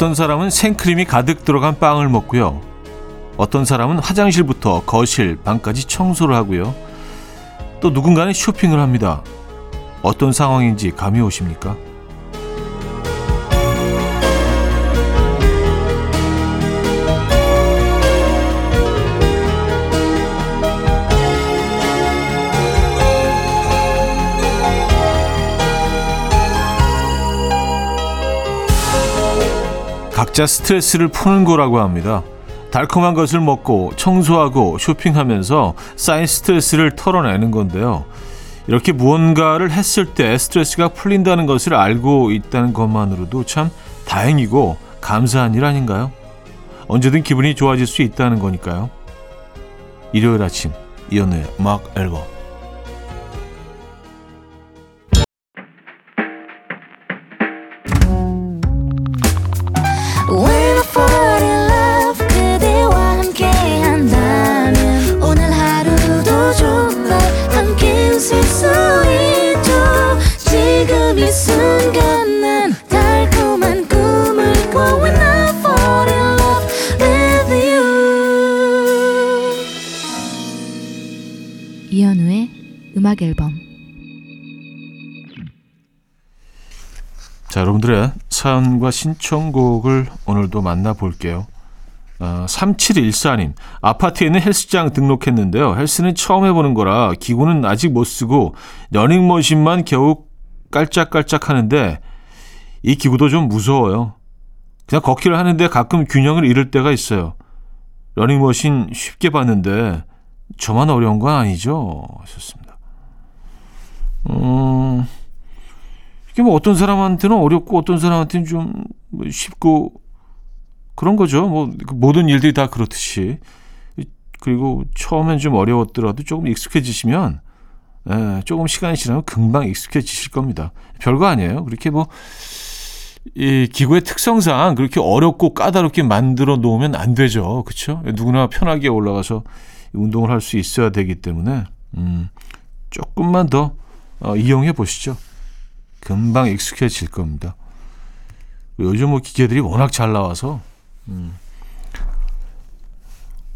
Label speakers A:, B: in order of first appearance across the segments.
A: 어떤 사람은 생크림이 가득 들어간 빵을 먹고요. 어떤 사람은 화장실부터 거실, 방까지 청소를 하고요. 또 누군가는 쇼핑을 합니다. 어떤 상황인지 감이 오십니까? 각자 스트레스를 푸는 거라고 합니다. 달콤한 것을 먹고 청소하고 쇼핑하면서 쌓인 스트레스를 털어내는 건데요. 이렇게 무언가를 했을 때 스트레스가 풀린다는 것을 알고 있다는 것만으로도 참 다행이고 감사한 일 아닌가요? 언제든 기분이 좋아질 수 있다는 거니까요. 일요일 아침 이연우의 음악 앨범 사연과 신청곡을 오늘도 만나볼게요. 어, 3714님, 아파트에 있는 헬스장 등록했는데요. 헬스는 처음 해보는 거라 기구는 아직 못 쓰고 러닝머신만 겨우 깔짝깔짝 하는데 이 기구도 좀 무서워요. 그냥 걷기를 하는데 가끔 균형을 잃을 때가 있어요. 러닝머신 쉽게 봤는데 저만 어려운 건 아니죠? 하셨습니다. 음... 이게 뭐 어떤 사람한테는 어렵고 어떤 사람한테는 좀뭐 쉽고 그런 거죠. 뭐그 모든 일들이 다 그렇듯이 그리고 처음엔 좀 어려웠더라도 조금 익숙해지시면 예, 조금 시간이 지나면 금방 익숙해지실 겁니다. 별거 아니에요. 그렇게 뭐 이 기구의 특성상 그렇게 어렵고 까다롭게 만들어 놓으면 안 되죠. 그렇죠? 누구나 편하게 올라가서 운동을 할 수 있어야 되기 때문에 음, 조금만 더 어, 이용해 보시죠. 금방 익숙해질 겁니다. 요즘 뭐 기계들이 워낙 잘 나와서 음.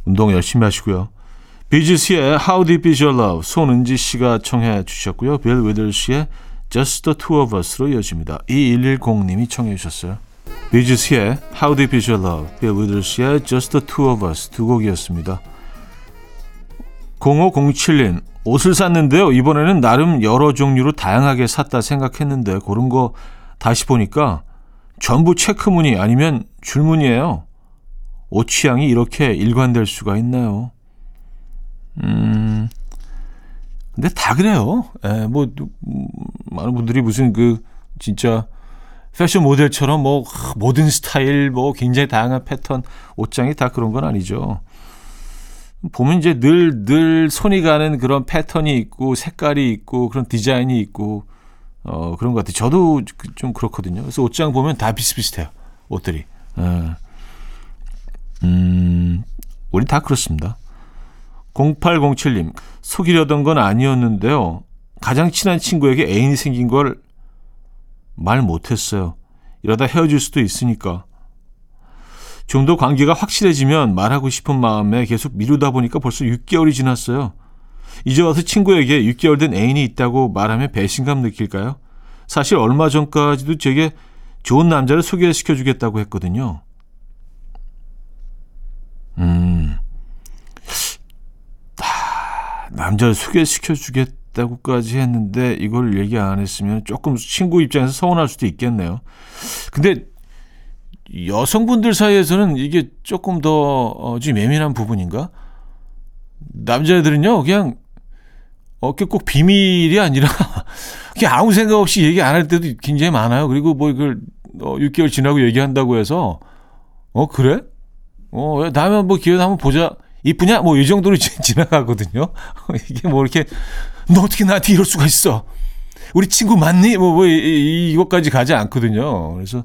A: 운동 열심히 하시고요. 비즈스의 How Deep Is Your Love 손은지 씨가 청해 주셨고요. 빌 위들스의 Just the Two of Us로 이어집니다. 2110님이 청해 주셨어요. 비즈스의 How Deep Is Your Love, 빌 위들스의 Just the Two of Us 두 곡이었습니다. 0507님 옷을 샀는데요. 이번에는 나름 여러 종류로 다양하게 샀다 생각했는데 고른 거 다시 보니까 전부 체크무늬 아니면 줄무늬예요. 옷 취향이 이렇게 일관될 수가 있나요? 음, 근데 다 그래요. 예, 뭐, 음, 많은 분들이 무슨 그, 진짜, 패션 모델처럼 뭐, 모든 스타일, 뭐, 굉장히 다양한 패턴, 옷장이 다 그런 건 아니죠. 보면 이제 늘, 늘 손이 가는 그런 패턴이 있고, 색깔이 있고, 그런 디자인이 있고, 어, 그런 것 같아요. 저도 좀 그렇거든요. 그래서 옷장 보면 다 비슷비슷해요. 옷들이. 예. 음, 우리 다 그렇습니다. 0807님, 속이려던 건 아니었는데요. 가장 친한 친구에게 애인이 생긴 걸 말 못했어요. 이러다 헤어질 수도 있으니까. 좀 더 관계가 확실해지면 말하고 싶은 마음에 계속 미루다 보니까 벌써 6개월이 지났어요. 이제 와서 친구에게 6개월 된 애인이 있다고 말하면 배신감 느낄까요? 사실 얼마 전까지도 제게 좋은 남자를 소개시켜 주겠다고 했거든요. 음. 하, 남자를 소개시켜 주겠다고까지 했는데 이걸 얘기 안 했으면 조금 친구 입장에서 서운할 수도 있겠네요. 근데 여성분들 사이에서는 이게 조금 더 어, 좀 예민한 부분인가? 남자애들은요, 그냥 어깨 꼭 비밀이 아니라 그냥 아무 생각 없이 얘기 안 할 때도 굉장히 많아요. 그리고 뭐 이걸 어, 6개월 지나고 얘기한다고 해서 어 그래? 어 다음에 뭐 기회 한번 보자. 이쁘냐? 뭐 이 정도로 지나가거든요. 이게 뭐 이렇게 너 어떻게 나한테 이럴 수가 있어? 우리 친구 맞니? 뭐, 뭐 이, 이것까지 가지 않거든요. 그래서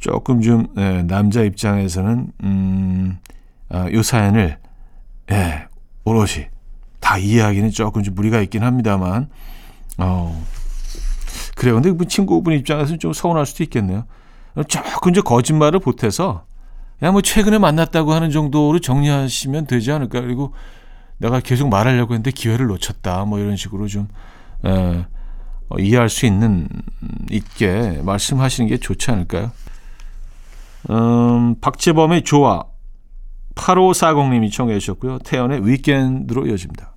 A: 조금 좀 예, 남자 입장에서는 음, 아, 요 사연을 예, 오롯이 다 이해하기는 조금 좀 무리가 있긴 합니다만, 어, 그래요. 근데 그 친구분 입장에서는 좀 서운할 수도 있겠네요. 조금 이제 거짓말을 보태서 야 뭐 최근에 만났다고 하는 정도로 정리하시면 되지 않을까 그리고 내가 계속 말하려고 했는데 기회를 놓쳤다 뭐 이런 식으로 좀 에, 어, 이해할 수 있는 있게 말씀하시는 게 좋지 않을까요? 음, 박재범의 좋아 8540님이 청해 주셨고요. 태연의 위켄드로 이어집니다.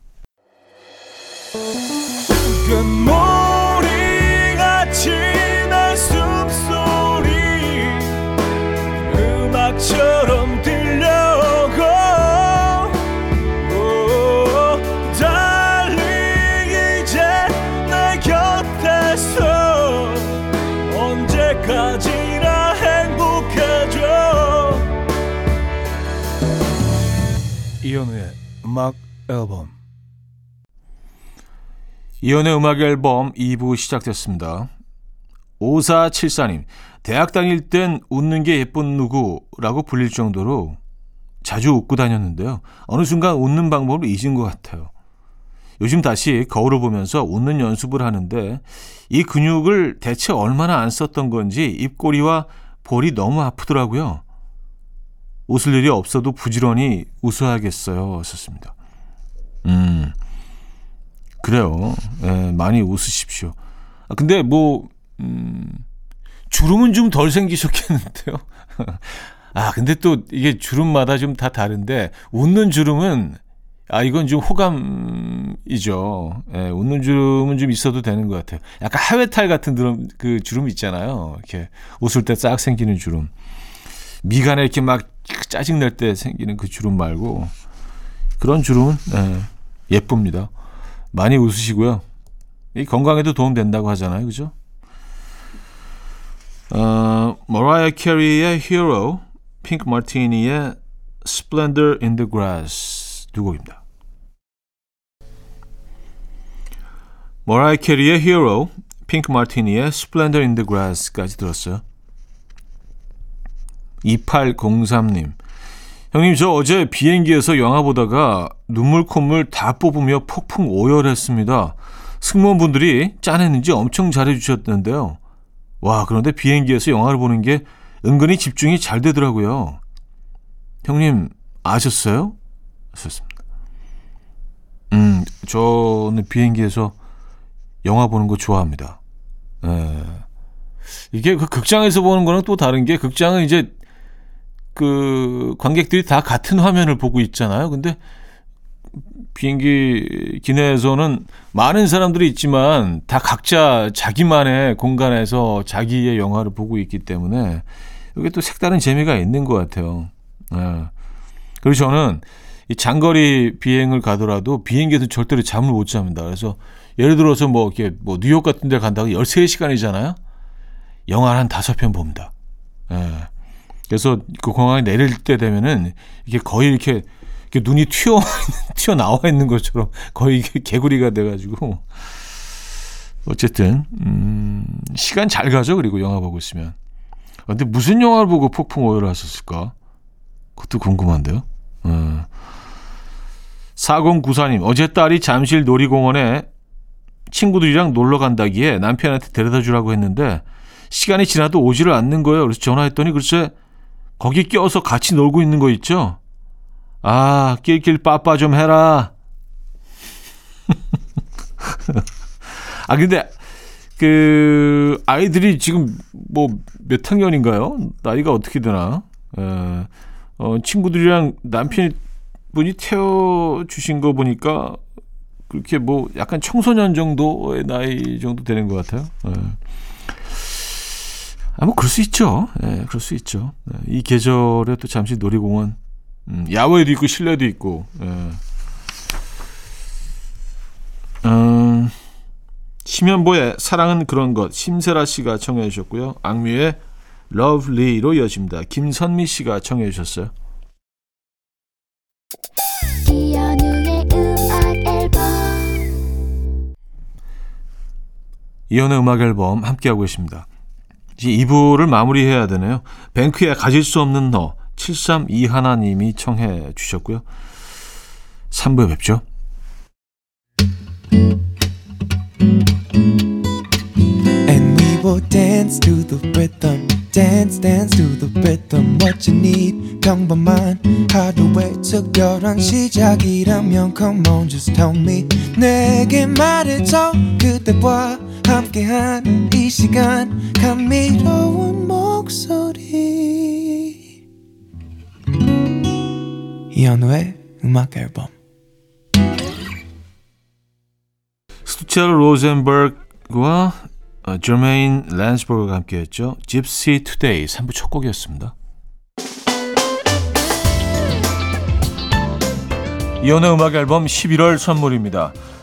B: 금모 이현우의 음악 앨범
A: 이연의 음악 앨범 2부 시작됐습니다. 5474님, 대학 다닐 땐 웃는 게 예쁜 누구라고 불릴 정도로 자주 웃고 다녔는데요. 어느 순간 웃는 방법을 잊은 것 같아요. 요즘 다시 거울을 보면서 웃는 연습을 하는데 이 근육을 대체 얼마나 안 썼던 건지 입꼬리와 볼이 너무 아프더라고요. 웃을 일이 없어도 부지런히 웃어야겠어요. 썼습니다. 음. 그래요. 예, 많이 웃으십시오. 아, 근데 뭐, 음, 주름은 좀 덜 생기셨겠는데요. 아, 근데 또 이게 주름마다 좀 다 다른데, 웃는 주름은, 아, 이건 좀 호감이죠. 예, 웃는 주름은 좀 있어도 되는 것 같아요. 약간 하회탈 같은 주름, 그 주름 있잖아요. 이렇게 웃을 때 싹 생기는 주름. 미간에 이렇게 막 짜증 낼 때 생기는 그 주름 말고, 그런 주름은, 예, 예쁩니다. 많이 웃으시고요. 이 건강에도 도움 된다고 하잖아요. 그죠? 어, 머라이어 캐리의 Hero, 핑크 마티니의 Splendor in the Grass 두 곡입니다. 머라이어 캐리의 Hero, 핑크 마티니의 Splendor in the Grass까지 들었어요. 2803님. 형님, 저 어제 비행기에서 영화 보다가 눈물 콧물 다 뽑으며 폭풍 오열했습니다. 승무원분들이 짠했는지 엄청 잘해주셨는데요. 와, 그런데 비행기에서 영화를 보는 게 은근히 집중이 잘 되더라고요. 형님, 아셨어요? 하셨습니다. 음, 저는 비행기에서 영화 보는 거 좋아합니다. 에. 이게 그 극장에서 보는 거는 또 다른 게 극장은 이제 그 관객들이 다 같은 화면을 보고 있잖아요. 근데 비행기 기내에서는 많은 사람들이 있지만 다 각자 자기만의 공간에서 자기의 영화를 보고 있기 때문에 이게 또 색다른 재미가 있는 것 같아요. 예. 그리고 저는 이 장거리 비행을 가더라도 비행기에서 절대로 잠을 못 잡니다. 그래서 예를 들어서 뭐 이렇게 뭐 뉴욕 같은 데 간다고 13시간이잖아요. 영화를 한 다섯 편 봅니다. 예. 그래서 그 공항에 내릴 때 되면은 이게 거의 이렇게, 이렇게 눈이 튀어 튀어 나와 있는 것처럼 거의 개구리가 돼가지고 어쨌든 음, 시간 잘 가죠. 그리고 영화 보고 있으면. 근데 무슨 영화를 보고 폭풍 오열을 하셨을까? 그것도 궁금한데요. 어. 4094님, 어제 딸이 잠실 놀이공원에 친구들이랑 놀러 간다기에 남편한테 데려다 주라고 했는데 시간이 지나도 오지를 않는 거예요. 그래서 전화했더니 글쎄 거기 껴서 같이 놀고 있는 거 있죠? 아, 낄낄 빠빠 좀 해라. 아, 근데, 그, 아이들이 지금 뭐 몇 학년인가요? 나이가 어떻게 되나? 에, 어, 친구들이랑 남편 분이 태워 주신 거 보니까 그렇게 뭐 약간 청소년 정도의 나이 정도 되는 것 같아요. 에. 아, 뭐, 그럴 수 있죠. 예, 그럴 수 있죠. 네, 이 계절에 또 잠시 놀이공원, 음, 야외도 있고, 실내도 있고, 예. 음, 심현보의 사랑은 그런 것, 심세라 씨가 청해 주셨고요. 악뮤의 Love Lee로 이어집니다. 김선미 씨가 청해 주셨어요.
C: 이현우의 음악 앨범
A: 이현우의 음악 앨범 함께하고 계십니다. 이제 2부를 마무리해야 되네요. 뱅크에 가질 수 없는 너 732 하나님이 청해 주셨고요. 3부에 뵙죠.
D: 내게 말해줘. 그대와 함께한 이 시간. 감미로운 목소리. 이현우의 음악 앨범.
A: 스토켈로 로젠버그와 어, 저메인 랜스버그가 함께했죠. Gypsy Today 3부 첫 곡이었습니다. 이현우의 음악 앨범 11월 선물입니다.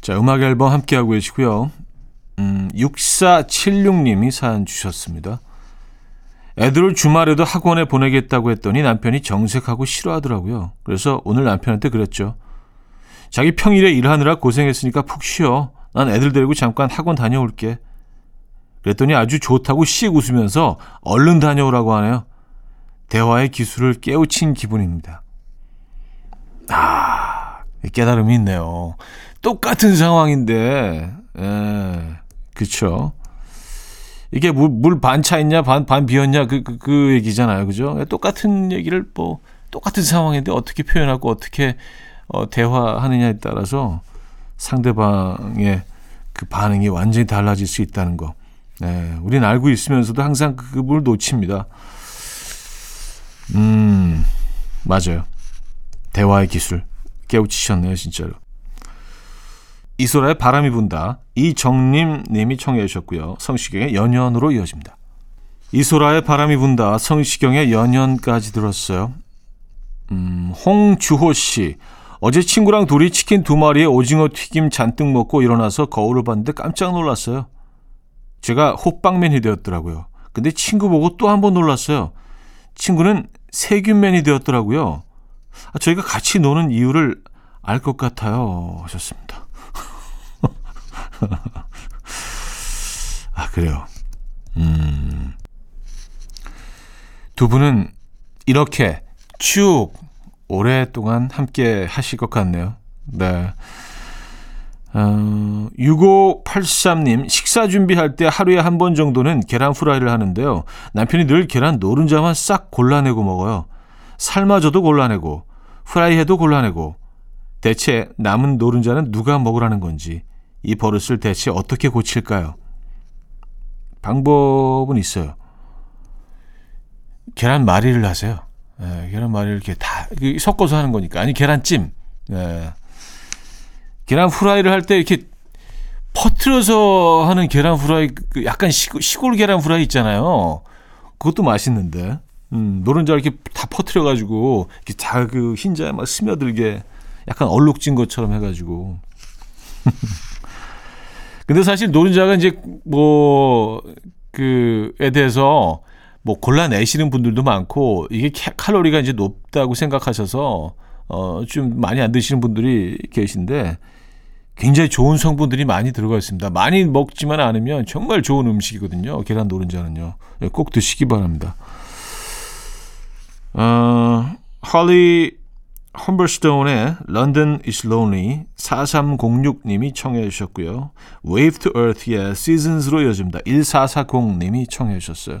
A: 자, 음악 앨범 함께하고 계시고요. 음, 6476님이 사연 주셨습니다. 애들을 주말에도 학원에 보내겠다고 했더니 남편이 정색하고 싫어하더라고요. 그래서 오늘 남편한테 그랬죠. 자기 평일에 일하느라 고생했으니까 푹 쉬어. 난 애들 데리고 잠깐 학원 다녀올게. 그랬더니 아주 좋다고 씩 웃으면서 얼른 다녀오라고 하네요. 대화의 기술을 깨우친 기분입니다. 아, 깨달음이 있네요. 똑같은 상황인데, 예, 그쵸. 이게 물, 물 반 차 있냐, 반, 반 비었냐, 그, 그, 그 얘기잖아요. 그죠? 똑같은 얘기를 뭐, 똑같은 상황인데 어떻게 표현하고 어떻게, 어, 대화하느냐에 따라서 상대방의 그 반응이 완전히 달라질 수 있다는 거. 네, 우린 알고 있으면서도 항상 그 부분을 놓칩니다. 음, 맞아요. 대화의 기술. 깨우치셨네요, 진짜로. 이소라의 바람이 분다. 이정림 님이 청해 주셨고요. 성시경의 연연으로 이어집니다. 이소라의 바람이 분다. 성시경의 연연까지 들었어요. 음, 홍주호 씨. 어제 친구랑 둘이 치킨 두 마리에 오징어 튀김 잔뜩 먹고 일어나서 거울을 봤는데 깜짝 놀랐어요. 제가 호빵맨이 되었더라고요. 근데 친구 보고 또 한 번 놀랐어요. 친구는 세균맨이 되었더라고요. 아, 저희가 같이 노는 이유를 알 것 같아요. 하셨습니다. 아, 그래요. 음. 두 분은 이렇게 쭉 오랫동안 함께 하실 것 같네요. 네. 어, 6583님, 식사 준비할 때 하루에 한 번 정도는 계란 후라이를 하는데요. 남편이 늘 계란 노른자만 싹 골라내고 먹어요. 삶아줘도 골라내고, 후라이해도 골라내고, 대체 남은 노른자는 누가 먹으라는 건지, 이 버릇을 대체 어떻게 고칠까요? 방법은 있어요. 계란 말이를 하세요. 예, 계란 말이를 이렇게 다 섞어서 하는 거니까. 아니, 계란찜. 예. 계란 후라이를 할 때 이렇게 퍼트려서 하는 계란 후라이, 그 약간 시골, 시골 계란 후라이 있잖아요. 그것도 맛있는데. 음, 노른자 이렇게 다 퍼트려가지고, 이렇게 다 그 흰자에 막 스며들게 약간 얼룩진 것처럼 해가지고. 근데 사실 노른자가 이제 뭐 그에 대해서 뭐 골라내시는 분들도 많고 이게 캐- 칼로리가 이제 높다고 생각하셔서 어 좀 많이 안 드시는 분들이 계신데 굉장히 좋은 성분들이 많이 들어가 있습니다. 많이 먹지만 않으면 정말 좋은 음식이거든요. 계란 노른자는요. 예, 꼭 드시기 바랍니다. 어, 헐리 험버스톤의 London is Lonely 4306님이 청해 주셨고요. Wave to Earth의 Seasons로 이어집니다. 1440님이 청해 주셨어요.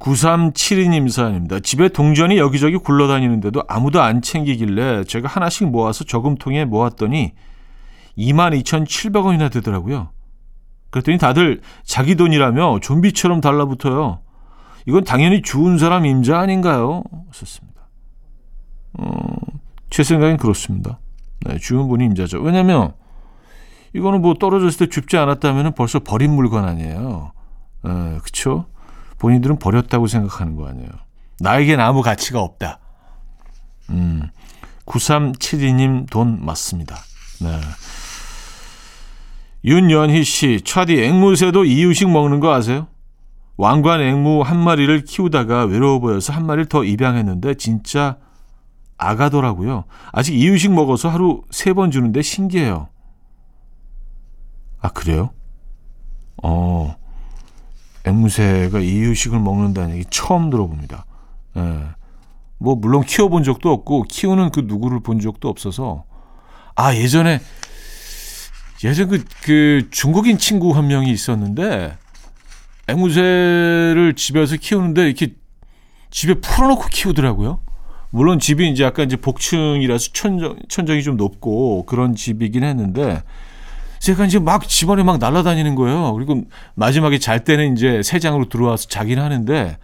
A: 9372님 사연입니다. 집에 동전이 여기저기 굴러다니는데도 아무도 안 챙기길래 제가 하나씩 모아서 저금통에 모았더니 22,700원이나 되더라고요. 그랬더니 다들 자기 돈이라며 좀비처럼 달라붙어요. 이건 당연히 주운 사람 임자 아닌가요? 썼습니다. 어, 제 생각엔 그렇습니다. 네, 주운 분이 임자죠. 왜냐면 이거는 뭐 떨어졌을 때 줍지 않았다면 벌써 버린 물건 아니에요. 에, 그쵸? 본인들은 버렸다고 생각하는 거 아니에요. 나에겐 아무 가치가 없다. 음, 9372님 돈 맞습니다. 네. 윤연희 씨, 차디 앵무새도 이유식 먹는 거 아세요? 왕관 앵무 한 마리를 키우다가 외로워 보여서 한 마리를 더 입양했는데 진짜 아가더라고요. 아직 이유식 먹어서 하루 세 번 주는데 신기해요. 아, 그래요? 어, 앵무새가 이유식을 먹는다는 얘기 처음 들어봅니다. 예. 뭐, 물론 키워본 적도 없고, 키우는 그 누구를 본 적도 없어서, 아, 예전에, 예전 그, 그 중국인 친구 한 명이 있었는데, 앵무새를 집에서 키우는데, 이렇게 집에 풀어놓고 키우더라고요. 물론 집이 이제 약간 이제 복층이라서 천정, 천정이 좀 높고 그런 집이긴 했는데, 제가 이제 막 집안에 막 날아다니는 거예요. 그리고 마지막에 잘 때는 이제 세장으로 들어와서 자기는 하는데,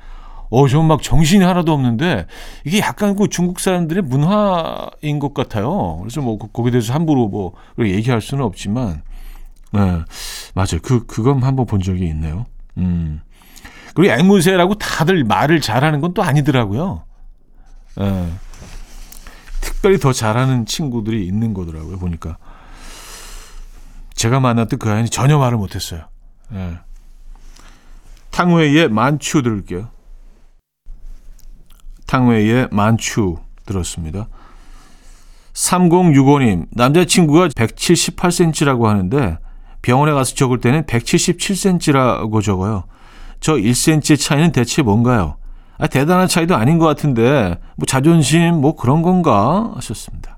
A: 어, 저는 막 정신이 하나도 없는데, 이게 약간 그 중국 사람들의 문화인 것 같아요. 그래서 뭐, 그- 거기에 대해서 함부로 뭐, 얘기할 수는 없지만, 네, 맞아요. 그, 그건 한번 본 적이 있네요. 음. 그리고 앵무새라고 다들 말을 잘하는 건 또 아니더라고요. 예. 특별히 더 잘하는 친구들이 있는 거더라고요, 보니까. 제가 만났던 그 아이는 전혀 말을 못했어요. 예. 탕웨이의 만추 들을게요. 탕웨이의 만추 들었습니다. 3065님, 남자친구가 178cm라고 하는데 병원에 가서 적을 때는 177cm라고 적어요. 저 1cm의 차이는 대체 뭔가요? 아, 대단한 차이도 아닌 것 같은데 뭐 자존심 뭐 그런 건가 하셨습니다.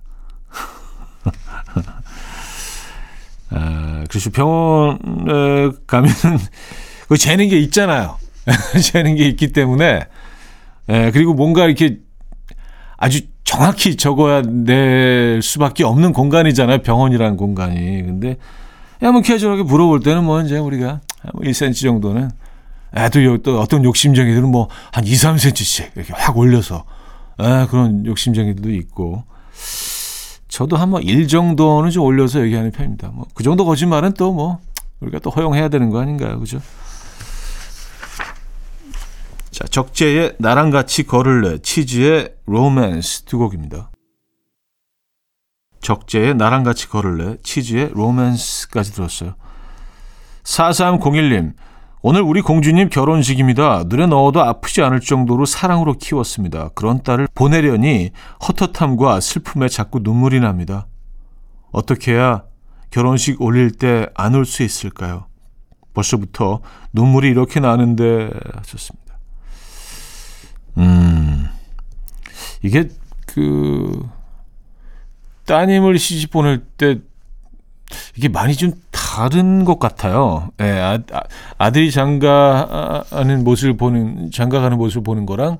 A: 아, 그래서 병원에 가면은 그 재는 게 있잖아요. 재는 게 있기 때문에 예, 그리고 뭔가 이렇게 아주 정확히 적어야 될 수밖에 없는 공간이잖아요. 병원이라는 공간이. 근데 야, 뭐 캐주얼하게 물어볼 때는 뭐 이제 우리가 뭐 1cm 정도는 아, 또, 요- 또 어떤 욕심쟁이들은 뭐 한 2, 3cm씩 이렇게 확 올려서 아, 그런 욕심쟁이들도 있고 저도 한뭐1 정도는 좀 올려서 얘기하는 편입니다. 뭐 그 정도 거짓말은 또 뭐 우리가 또 허용해야 되는 거 아닌가요? 그죠? 자, 적재의 나랑 같이 걸을래, 치즈의 로맨스 두 곡입니다. 적재의 나랑 같이 걸을래, 치즈의 로맨스까지 들었어요. 4301님, 오늘 우리 공주님 결혼식입니다. 눈에 넣어도 아프지 않을 정도로 사랑으로 키웠습니다. 그런 딸을 보내려니 헛헛함과 슬픔에 자꾸 눈물이 납니다. 어떻게 해야 결혼식 올릴 때 안 올 수 있을까요? 벌써부터 눈물이 이렇게 나는데 하셨습니다. 음, 이게 그 따님을 시집 보낼 때 이게 많이 좀 다른 것 같아요. 예, 아, 아, 아들이 장가하는 모습을 보는 장가가는 모습을 보는 거랑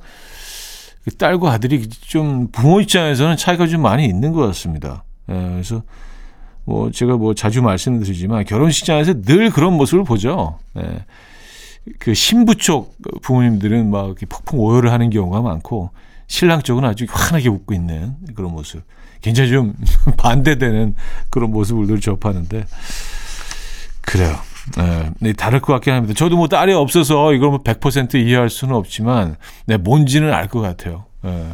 A: 그 딸과 아들이 좀 부모 입장에서는 차이가 좀 많이 있는 것 같습니다. 예, 그래서 뭐 제가 뭐 자주 말씀드리지만 결혼식장에서 늘 그런 모습을 보죠. 예. 그 신부 쪽 부모님들은 막 폭풍 오열을 하는 경우가 많고 신랑 쪽은 아주 환하게 웃고 있는 그런 모습. 굉장히 좀 반대되는 그런 모습을 늘 접하는데 그래요. 네, 네, 다를 것 같긴 합니다. 저도 뭐 딸이 없어서 이걸 뭐 100% 이해할 수는 없지만 네, 뭔지는 알 것 같아요. 네.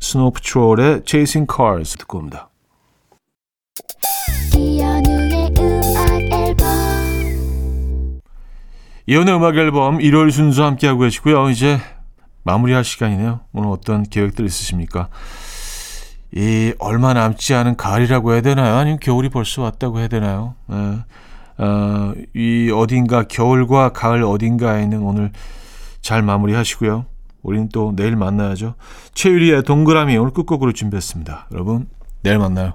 A: 스노우 패트롤의 Chasing Cars 듣고 옵니다. 이연의 음악 앨범 1월 순서 함께하고 계시고요. 이제 마무리할 시간이네요. 오늘 어떤 계획들 있으십니까? 이 얼마 남지 않은 가을이라고 해야 되나요? 아니면 겨울이 벌써 왔다고 해야 되나요? 네. 어, 이 어딘가 겨울과 가을 어딘가에는 오늘 잘 마무리하시고요. 우리는 또 내일 만나야죠. 최유리의 동그라미 오늘 끝곡으로 준비했습니다. 여러분 내일 만나요.